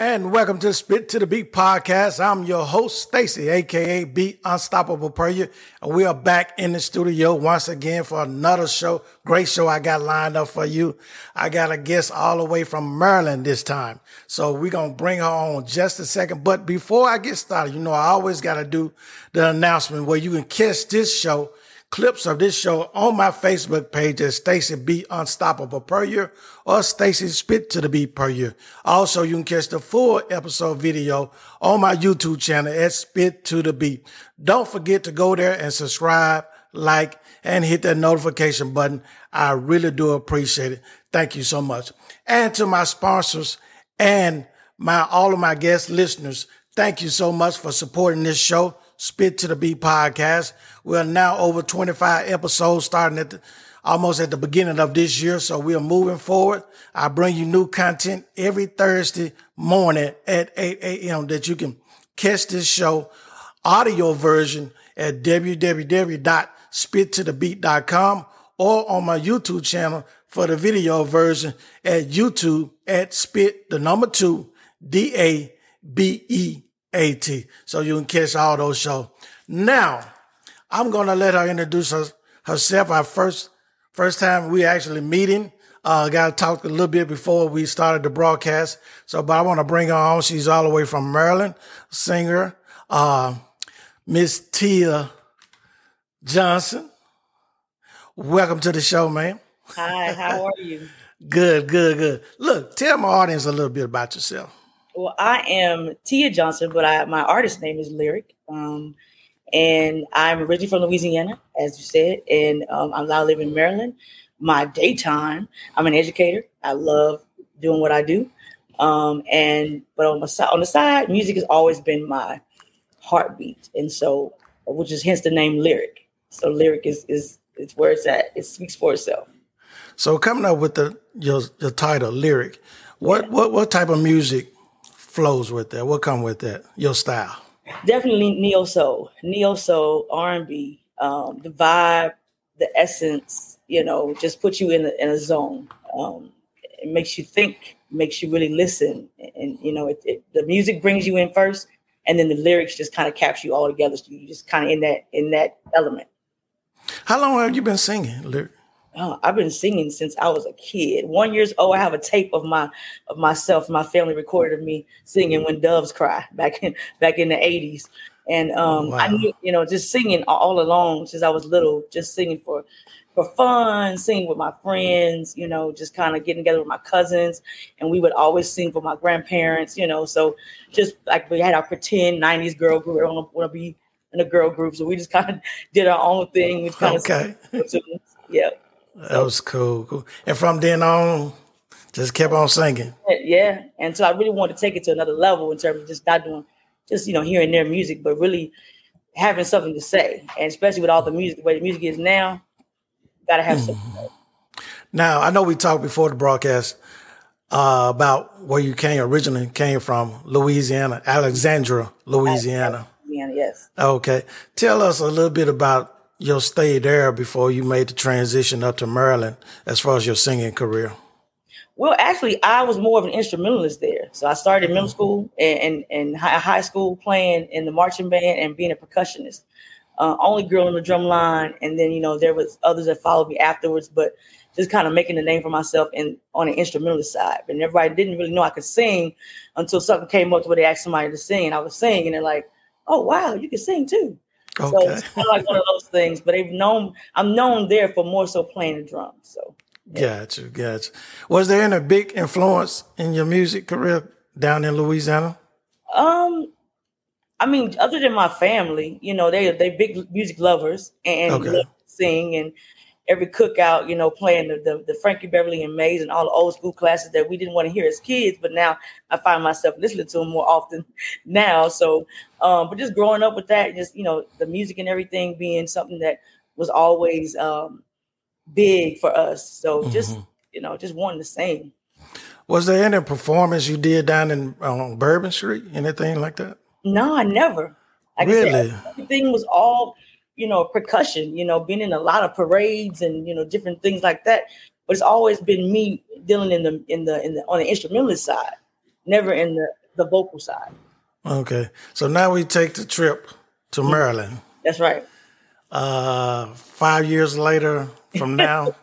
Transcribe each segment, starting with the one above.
And welcome to Spit to the Beat podcast. I'm your host, Stacy, aka Beat Unstoppable Prayer. And we are back in the studio once again for another show. Great show I got lined up for you. I got a guest all the way from Maryland this time. So we're going to bring her on just a second. But before I get started, you know, I always got to do the announcement where you can catch this show clips of this show on my Facebook page at Stacy B Unstoppable per year or Stacy Spit to the Beat per year. Also, you can catch the full episode video on my YouTube channel at Spit to the Beat. Don't forget to go there and subscribe, like, and hit that notification button. I really do appreciate it. Thank you so much. And to my sponsors and my all of my guest listeners, thank you so much for supporting this show. Spit to the Beat podcast. We're now over 25 episodes starting at the, almost at the beginning of this year. So we are moving forward. I bring you new content every Thursday morning at 8 a.m. that you can catch this show audio version at www.spittothebeat.com or on my YouTube channel for the video version at YouTube at spit the number two D A B E AT. So you can catch all those shows. Now, I'm going to let her introduce her, herself. Our first, first time we actually meeting. Uh, got to talk a little bit before we started the broadcast. So, but I want to bring her on. She's all the way from Maryland, singer, uh, Miss Tia Johnson. Welcome to the show, man. Hi, how are you? good, good, good. Look, tell my audience a little bit about yourself. Well, I am Tia Johnson, but I, my artist name is Lyrik. Um, and I'm originally from Louisiana, as you said, and um, I now live in Maryland. My daytime, I'm an educator. I love doing what I do. Um, and but on the side, on the side, music has always been my heartbeat, and so which is hence the name Lyrik. So Lyrik is is it's where it's at. It speaks for itself. So coming up with the your your title Lyrik, what yeah. what what type of music flows with that? What come with that? Your style? Definitely neo soul, neo soul, R and B. Um, the vibe, the essence, you know, just put you in a, in a zone. Um, it makes you think, makes you really listen, and you know, it, it, the music brings you in first, and then the lyrics just kind of capture you all together. So you just kind of in that in that element. How long have you been singing Lyrik? Oh, I've been singing since I was a kid. One years old, I have a tape of my of myself. My family recorded of me singing "When Doves Cry" back in back in the eighties, and um, wow. I knew you know just singing all along since I was little, just singing for for fun, singing with my friends, you know, just kind of getting together with my cousins, and we would always sing for my grandparents, you know. So just like we had our pretend '90s girl group, I want to be in a girl group, so we just kind of did our own thing. We kind okay. of yeah. That was cool, cool. And from then on, just kept on singing. Yeah. And so I really wanted to take it to another level in terms of just not doing just, you know, hearing their music, but really having something to say. And especially with all the music, the way the music is now, gotta have mm. something. Now, I know we talked before the broadcast uh, about where you came originally came from, Louisiana, Alexandria, Louisiana. Louisiana, yes. Okay. Tell us a little bit about your stay there before you made the transition up to Maryland as far as your singing career? Well, actually, I was more of an instrumentalist there. So I started in middle school and, and, and high school playing in the marching band and being a percussionist. Uh, only girl on the drum line, and then you know there was others that followed me afterwards. But just kind of making the name for myself in on the instrumentalist side. And everybody didn't really know I could sing until something came up to where they asked somebody to sing, and I was singing, and they're like, "Oh wow, you can sing too." Okay. So it's kind of like one of those things. But they've known I'm known there for more so playing the drums. So yeah. gotcha, gotcha. Was there any big influence in your music career down in Louisiana? Um, I mean, other than my family, you know, they they big music lovers and okay. sing and every cookout, you know, playing the, the, the, Frankie Beverly and Maze and all the old school classes that we didn't want to hear as kids, but now I find myself listening to them more often now. So, um, but just growing up with that, just you know, the music and everything being something that was always um, big for us. So just mm-hmm. you know, just wanting to sing. Was there any performance you did down in on Bourbon Street? Anything like that? No, I never. Like I Really? said, everything was all, you know, percussion, you know, being in a lot of parades and, you know, different things like that. But it's always been me dealing in the in the in the on the instrumentalist side, never in the the vocal side. Okay. So now we take the trip to Maryland. That's right. Uh, five years later from now.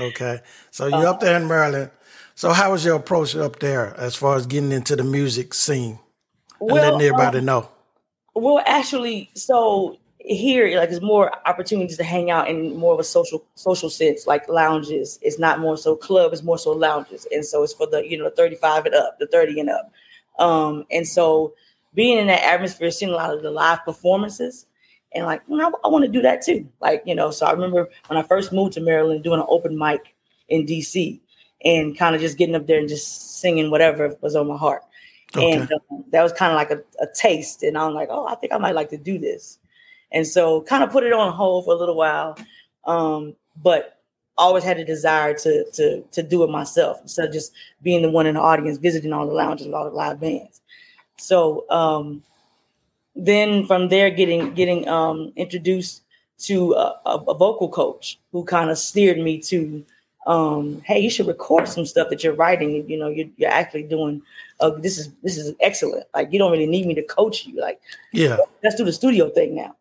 okay. So you're up there in Maryland. So how was your approach up there as far as getting into the music scene and letting everybody um, know? Well, actually, so here, like, there's more opportunities to hang out in more of a social social sense, like lounges. It's not more so club; it's more so lounges, and so it's for the you know the 35 and up, the 30 and up. Um, and so being in that atmosphere, seeing a lot of the live performances, and like, know, I, want to do that too. Like, you know, so I remember when I first moved to Maryland, doing an open mic in DC, and kind of just getting up there and just singing whatever was on my heart. And um, that was kind of like a, a taste. And I'm like, oh, I think I might like to do this. And so kind of put it on hold for a little while. Um, but always had a desire to to to do it myself instead of just being the one in the audience visiting all the lounges with all the live bands. So um then from there getting getting um introduced to a, a, a vocal coach who kind of steered me to um hey you should record some stuff that you're writing you know you're, you're actually doing uh, this is this is excellent like you don't really need me to coach you like Yeah. let's do the studio thing now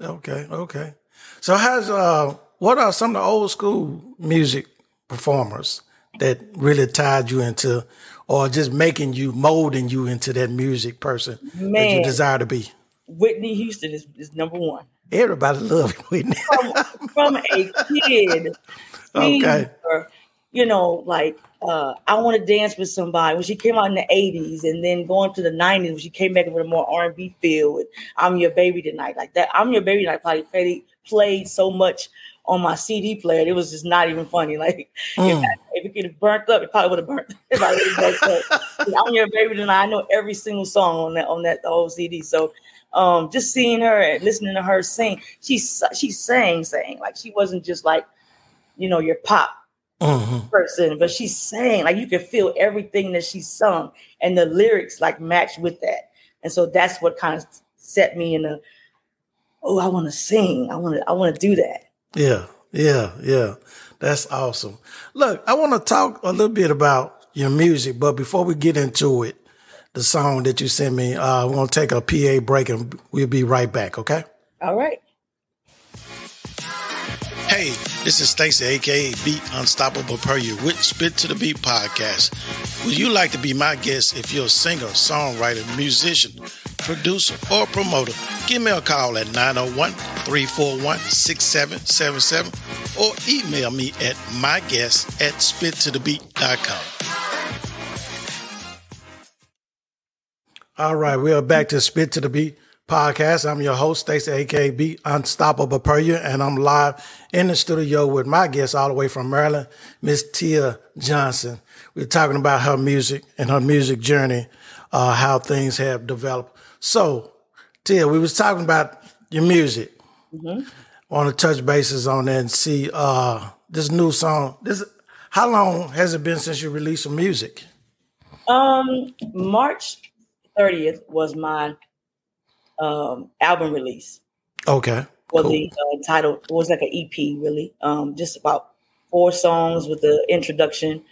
Okay. Okay. So how's uh what are some of the old school music performers that really tied you into or just making you molding you into that music person that you desire to be? whitney houston is, is number one Everybody love Whitney. from, from a kid seeing Okay. You know, like uh, I want to dance with somebody when she came out in the '80s, and then going to the '90s when she came back with a more R&B feel. With "I'm Your Baby Tonight," like that. "I'm Your Baby Tonight" probably played, played so much on my CD player, it was just not even funny. Like Mm. if, I- if it could have burnt up, it probably would have burnt. It probably burnt up. "I'm Your Baby Tonight." I know every single song on that on that old CD. So um, just seeing her and listening to her sing, she she sang, sang like she wasn't just like you know your pop Mhm. person, but she sang like you could feel everything that she sung, and the lyrics like matched with that, and so that's what kind of set me in a oh I want to sing, I want to I want to do that. Yeah, yeah, yeah. That's awesome. Look, I want to talk a little bit about your music, but before we get into it, the song that you sent me, uh, we're gonna take a PA break and we'll be right back, okay? All right. Hey, this is Stacy, aka Beat Unstoppable Per You with Spit to the Beat podcast. Would you like to be my guest if you're a singer, songwriter, musician, producer, or promoter? Give me a call at 901 341 6777 or email me at myguest at spittothebeat.com. All right, we are back to Spit to the Beat podcast. I'm your host, Stacey, AKB, Unstoppable Per You, and I'm live in the studio with my guest all the way from Maryland, Miss Tia Johnson. We're talking about her music and her music journey, uh, how things have developed. So, Tia, we was talking about your music. Want to touch bases on that and see uh, this new song. This how long has it been since you released some music? Um, March 30th was my um album release. Okay, was cool. the uh, title was like an EP really, um, just about four songs with the introduction,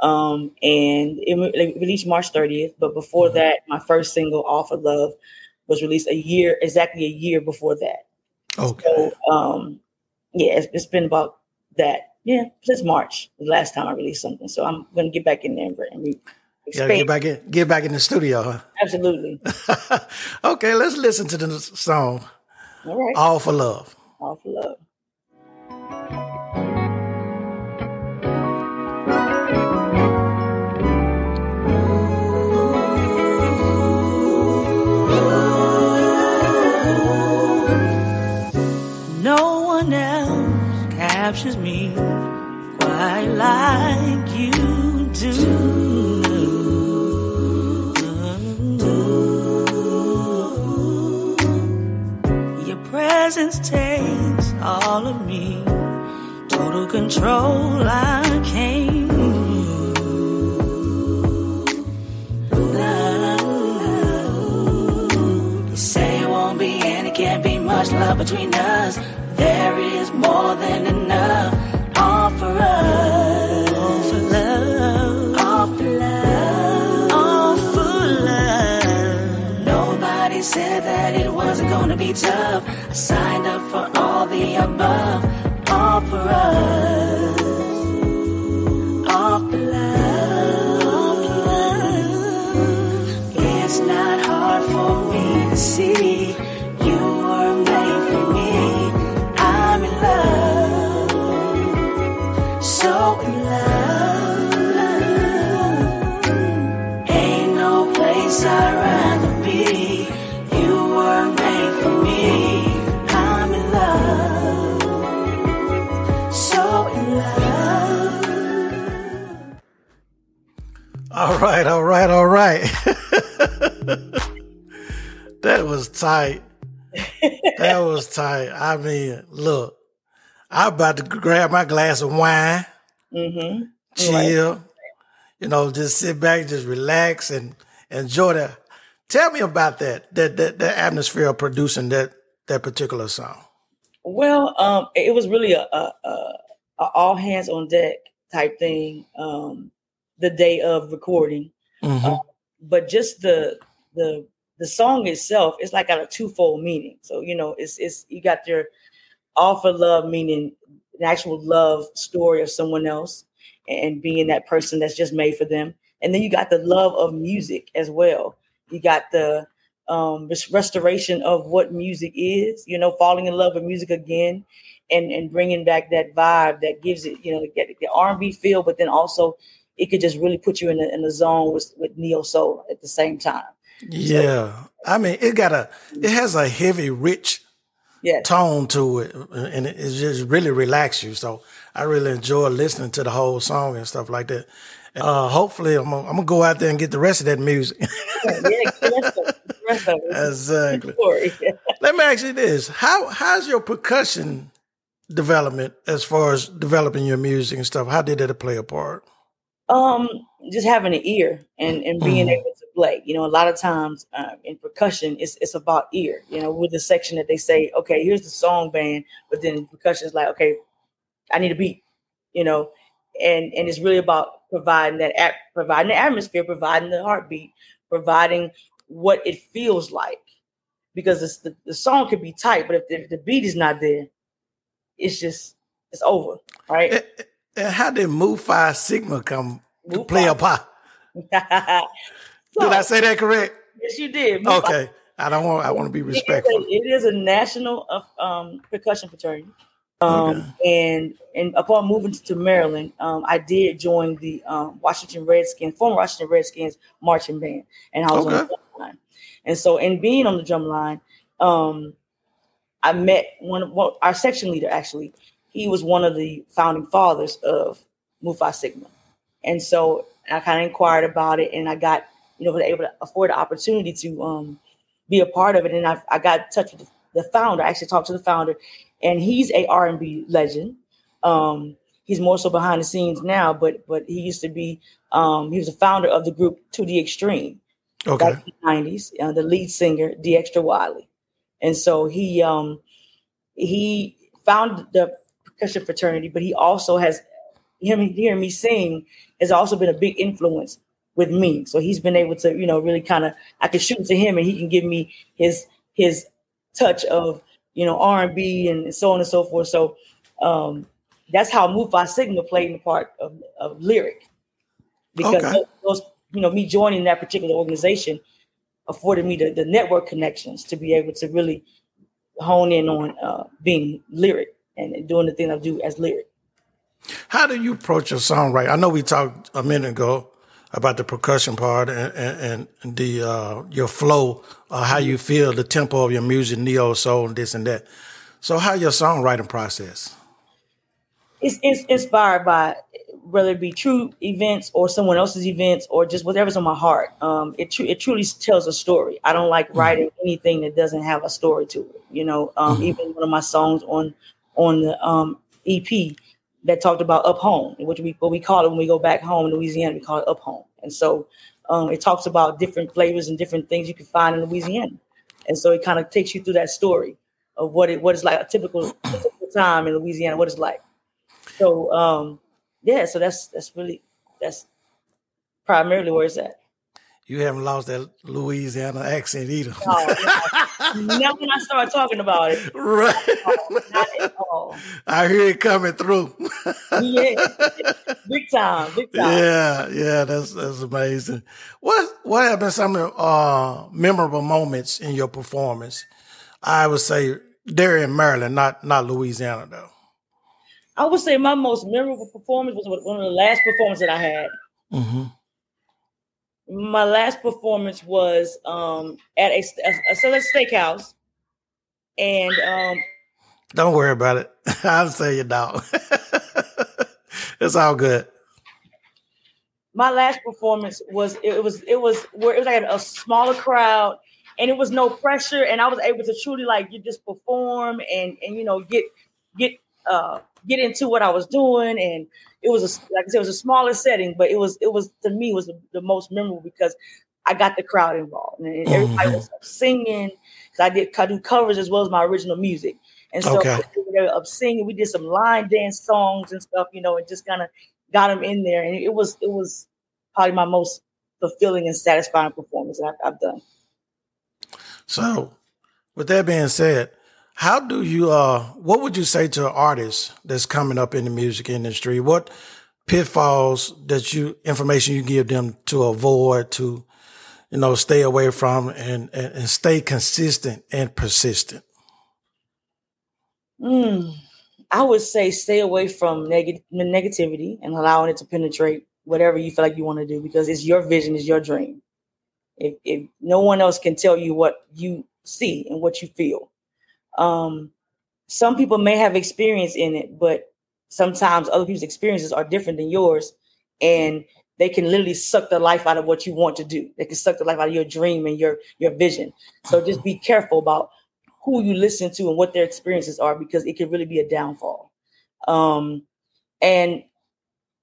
um, and it re- released March 30th. But before Mhm. that, my first single, "All for Love," was released a year exactly a year before that. Okay. So, um, yeah, it's, it's been about that. Yeah, since March, the last time I released something. So I'm gonna get back in there and, and re- Yeah, expand. get back in, get back in the studio, Huh? Absolutely. okay, let's listen to the song All right. "All for Love." All for love. No one else captures me quite like you takes all of me. Total control, I can't lose. Love. You say it won't be, and it can't be much love between us. There is more than enough. Was tight. I mean, look, I'm about to grab my glass of wine, Mm-hmm. chill, you know, just sit back, just relax and enjoy that. Tell me about that, that that that atmosphere of producing that that particular song. Well, um, it was really a, a, a, a all hands on deck type thing. Um, the day of recording, Mhm. but just the the the song itself is like got a twofold meaning. So you know, it's it's you got your for love meaning an actual love story of someone else and being that person that's just made for them, and then you got the love of music as well. You got the um res- restoration of what music is. You know, falling in love with music again. And, and bringing back that vibe that gives it, you know, get the R&B feel, but then also it could just really put you in a, in a zone with, with neo soul at the same time. Yeah, I mean, it got a it has a heavy, rich Yes. tone to it, and it, just really relax you. So I really enjoy listening to the whole song and stuff like that. Uh, hopefully, I'm gonna, I'm gonna go out there and get the rest of that music. yeah, the rest of it, the rest of it. exactly. Let me ask you this: How how's your percussion development as far as developing your music and stuff? How did that play a part? Um, just having an ear and and being Mhm. able to play. You know, a lot of times um, in percussion, it's it's about ear. You know, with the section that they say, okay, here's the song band, but then percussion is like, okay, I need a beat. You know, and and it's really about providing that at, providing the atmosphere, providing the heartbeat, providing what it feels like. Because it's the, the song could be tight, but if the, if the beat is not there, it's just it's over, right? And, and how did Mu Phi Sigma come play a? So, Did I say that correct? Yes, you did. Okay, I don't want. I want to be It is a- respectful. It is a national of um, percussion fraternity. Um, and and upon moving to Maryland, um, I did join the um, Washington Redskins, former Washington Redskins marching band, and I was on the Okay. drum line. And so, in being on the drum line, um, I met one of one, our section leader. Actually, he was one of the founding fathers of Mu Phi Sigma, and so I kind of inquired about it, and I got you know was able to afford the opportunity to um, be a part of it, and I, I got in touch with the, the founder. I actually talked to the founder, and he's a R and B legend. Um, he's more so behind the scenes now, but but he used to be um, he was the founder of the group To the Extreme Okay. back in the 90s, uh, the lead singer, D. Extra Wiley. And so he um he founded the percussion fraternity, but he also has him hearing me sing has also been a big influence with me. So he's been able to, you know, really kind of I can shoot to him and he can give me his his touch of, you know, R and B and so on and so forth. So um that's how Phi Sigma played in the part of, of Lyrik. Because Okay. those, those, you know, me joining that particular organization afforded me the, the network connections to be able to really hone in on uh, being Lyrik and doing the thing I do as Lyrik. How do you approach your songwriting? I know we talked a minute ago about the percussion part and, and, and the uh, your flow, uh, how you feel, the tempo of your music, neo soul, and this and that. So, how your songwriting process? It's, it's inspired by whether it be true events or someone else's events or just whatever's on my heart. Um, it tru- it truly tells a story. I don't like writing anything that doesn't have a story to it. You know, um, Mhm. even one of my songs on on the um, EP that talked about up home, which we what we call it when we go back home in Louisiana, we call it up home. And so um, it talks about different flavors and different things you can find in Louisiana. And so it kind of takes you through that story of what it what it's like a typical, typical time in Louisiana, what it's like. So um, yeah, so that's that's really that's primarily where it's at. You haven't lost that Louisiana accent either. Oh, Not when I start talking about it. right. Oh, not at all. I hear it coming through. Yeah, big time, big time. Yeah, yeah, that's that's amazing. What what have been some uh memorable moments in your performance? I would say there in Maryland, not not Louisiana though. I would say my most memorable performance was one of the last performances that I had. hmm My last performance was um, at a, a, a Southern Steakhouse, and um, Don't worry about it. I'll say you dog. it's all good. my last performance was it was it was where it was like a smaller crowd and it was no pressure and I was able to truly like you just perform and and you know get get uh get into what I was doing and it was a like I said it was a smaller setting but it was it was to me was the, the most memorable because I got the crowd involved and everybody Mhm. was singing because I did I do covers as well as my original music and so Okay. they were up singing we did some line dance songs and stuff you know and just kind of got them in there and it was it was probably my most fulfilling and satisfying performance that I've, I've done. So, with that being said, how do you uh what would you say to an artist that's coming up in the music industry? What pitfalls that you information you give them to avoid to you know stay away from and and, and stay consistent and persistent? Mm, I would say stay away from neg- negativity and allowing it to penetrate whatever you feel like you want to do because it's your vision, it's your dream. If, if no one else can tell you what you see and what you feel, um, some people may have experience in it, but sometimes other people's experiences are different than yours, and they can literally suck the life out of what you want to do. They can suck the life out of your dream and your your vision. So just be careful about who you listen to and what their experiences are because it can really be a downfall. Um, and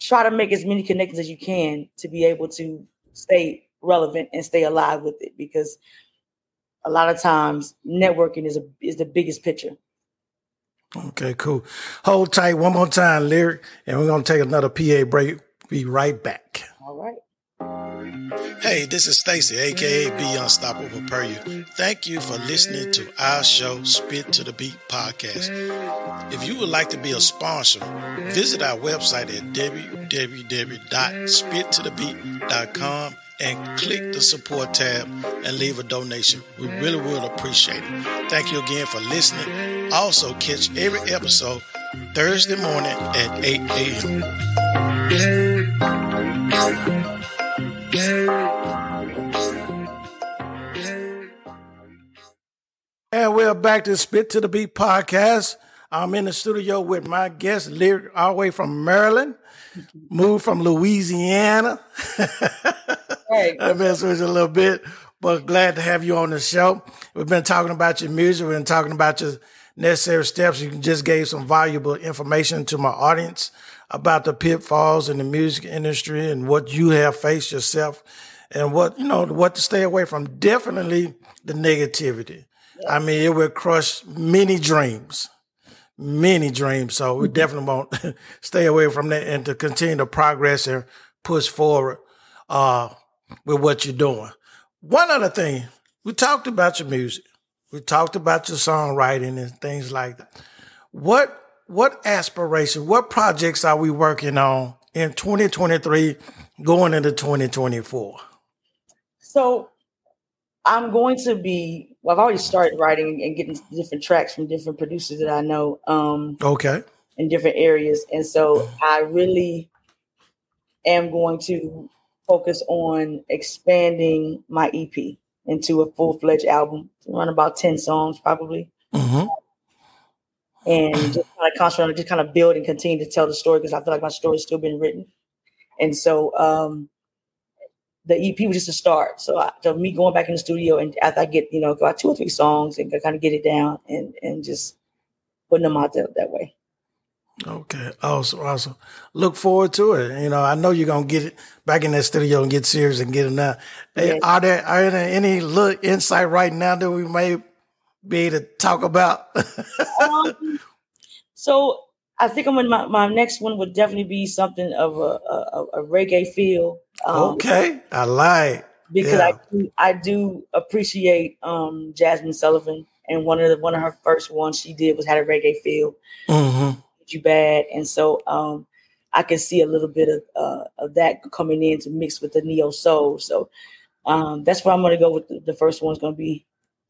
try to make as many connections as you can to be able to stay relevant and stay alive with it because a lot of times networking is a is the biggest picture. Okay, cool. Hold tight one more time, Lyrik, and we're gonna take another PA break. Be right back. Hey, this is Stacy, aka Be Unstoppable Per You. Thank you for listening to our show, Spit to the Beat podcast. If you would like to be a sponsor, visit our website at www.spittothebeat.com and click the support tab and leave a donation. We really would appreciate it. Thank you again for listening. Also, catch every episode Thursday morning at 8 a.m. Back to Spit to the Beat podcast. I'm in the studio with my guest, Lyrik, all the way from Maryland, moved from Louisiana. Hey, I messed with you a little bit, but glad to have you on the show. We've been talking about your music. We've been talking about your necessary steps. You just gave some valuable information to my audience about the pitfalls in the music industry and what you have faced yourself and what, you know, what to stay away from. Definitely the negativity. I mean, it will crush many dreams, many dreams. So we definitely won't stay away from that and to continue to progress and push forward uh, with what you're doing. One other thing, we talked about your music. We talked about your songwriting and things like that. What what aspiration, what projects are we working on in 2023 going into 2024? so I'm going to be. Well, I've already started writing and getting different tracks from different producers that I know. Um, Okay. in different areas. And so I really am going to focus on expanding my EP into a full fledged album, run about 10 songs probably, hmm and just kind of concentrate on just kind of build and continue to tell the story because I feel like my story's still being written. And so um, the EP was just a start. So, I, so me going back in the studio and after I get, you know, about two or three songs and kind of get it down and, and just putting them out there that way. Okay. Awesome. Awesome. Look forward to it. You know, I know you're gonna get it back in that studio and get serious and get it now. Hey, Yes. Are there are there any little insight right now that we may be able to talk about? um, so I think I'm in my, my next one would definitely be something of a, a, a reggae feel. Um, okay, I like because yeah. I do, I do appreciate um, Jazmine Sullivan, and one of the one of her first ones she did was had a reggae feel. Mm-hmm. You bad, and so um, I can see a little bit of uh, of that coming in to mix with the neo soul. So um, that's where I'm going to go with the, the first one's going to be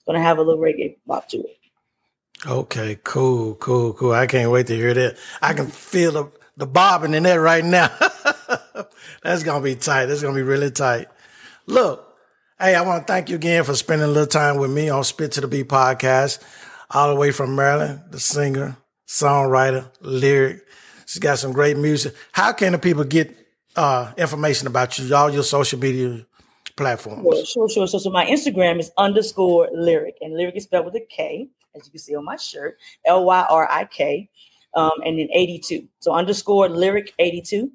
going to have a little reggae bop to it. Okay, cool, cool, cool. I can't wait to hear that. I can feel the, the bobbing in that right now. That's gonna be tight. That's gonna be really tight. Look, hey, I want to thank you again for spending a little time with me on Spit to the Beat podcast, all the way from Maryland, the singer, songwriter, Lyrik. She's got some great music. How can the people get uh, information about you, all your social media platforms? Sure, sure, sure. So, so my Instagram is underscore Lyrik, and Lyrik is spelled with a K as you can see on my shirt, L Y R I K, um, and then 82. So underscore Lyrik 82.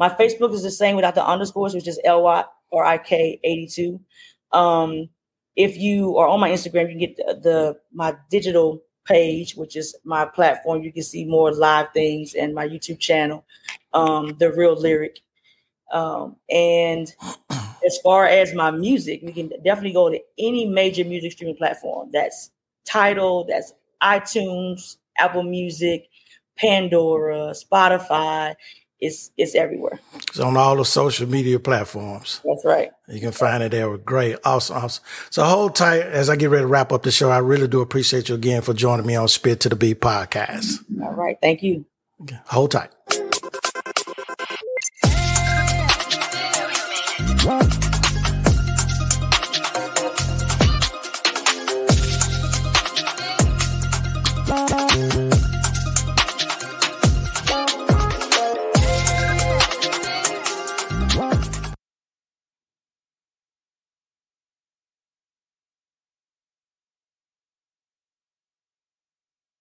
My Facebook is the same without the underscores, which is L Y R I K 82. Um, if you are on my Instagram, you get the, the, my digital page, which is my platform. You can see more live things and my YouTube channel, um, the real Lyrik. Um, and as far as my music, you can definitely go to any major music streaming platform. That's Tidal, that's iTunes, Apple Music, Pandora, Spotify. It's it's everywhere. It's on all the social media platforms. That's right. You can find it there. Great. Awesome. awesome. So hold tight as I get ready to wrap up the show. I really do appreciate you again for joining me on Spit to the Beat podcast. All right. Thank you. Hold tight.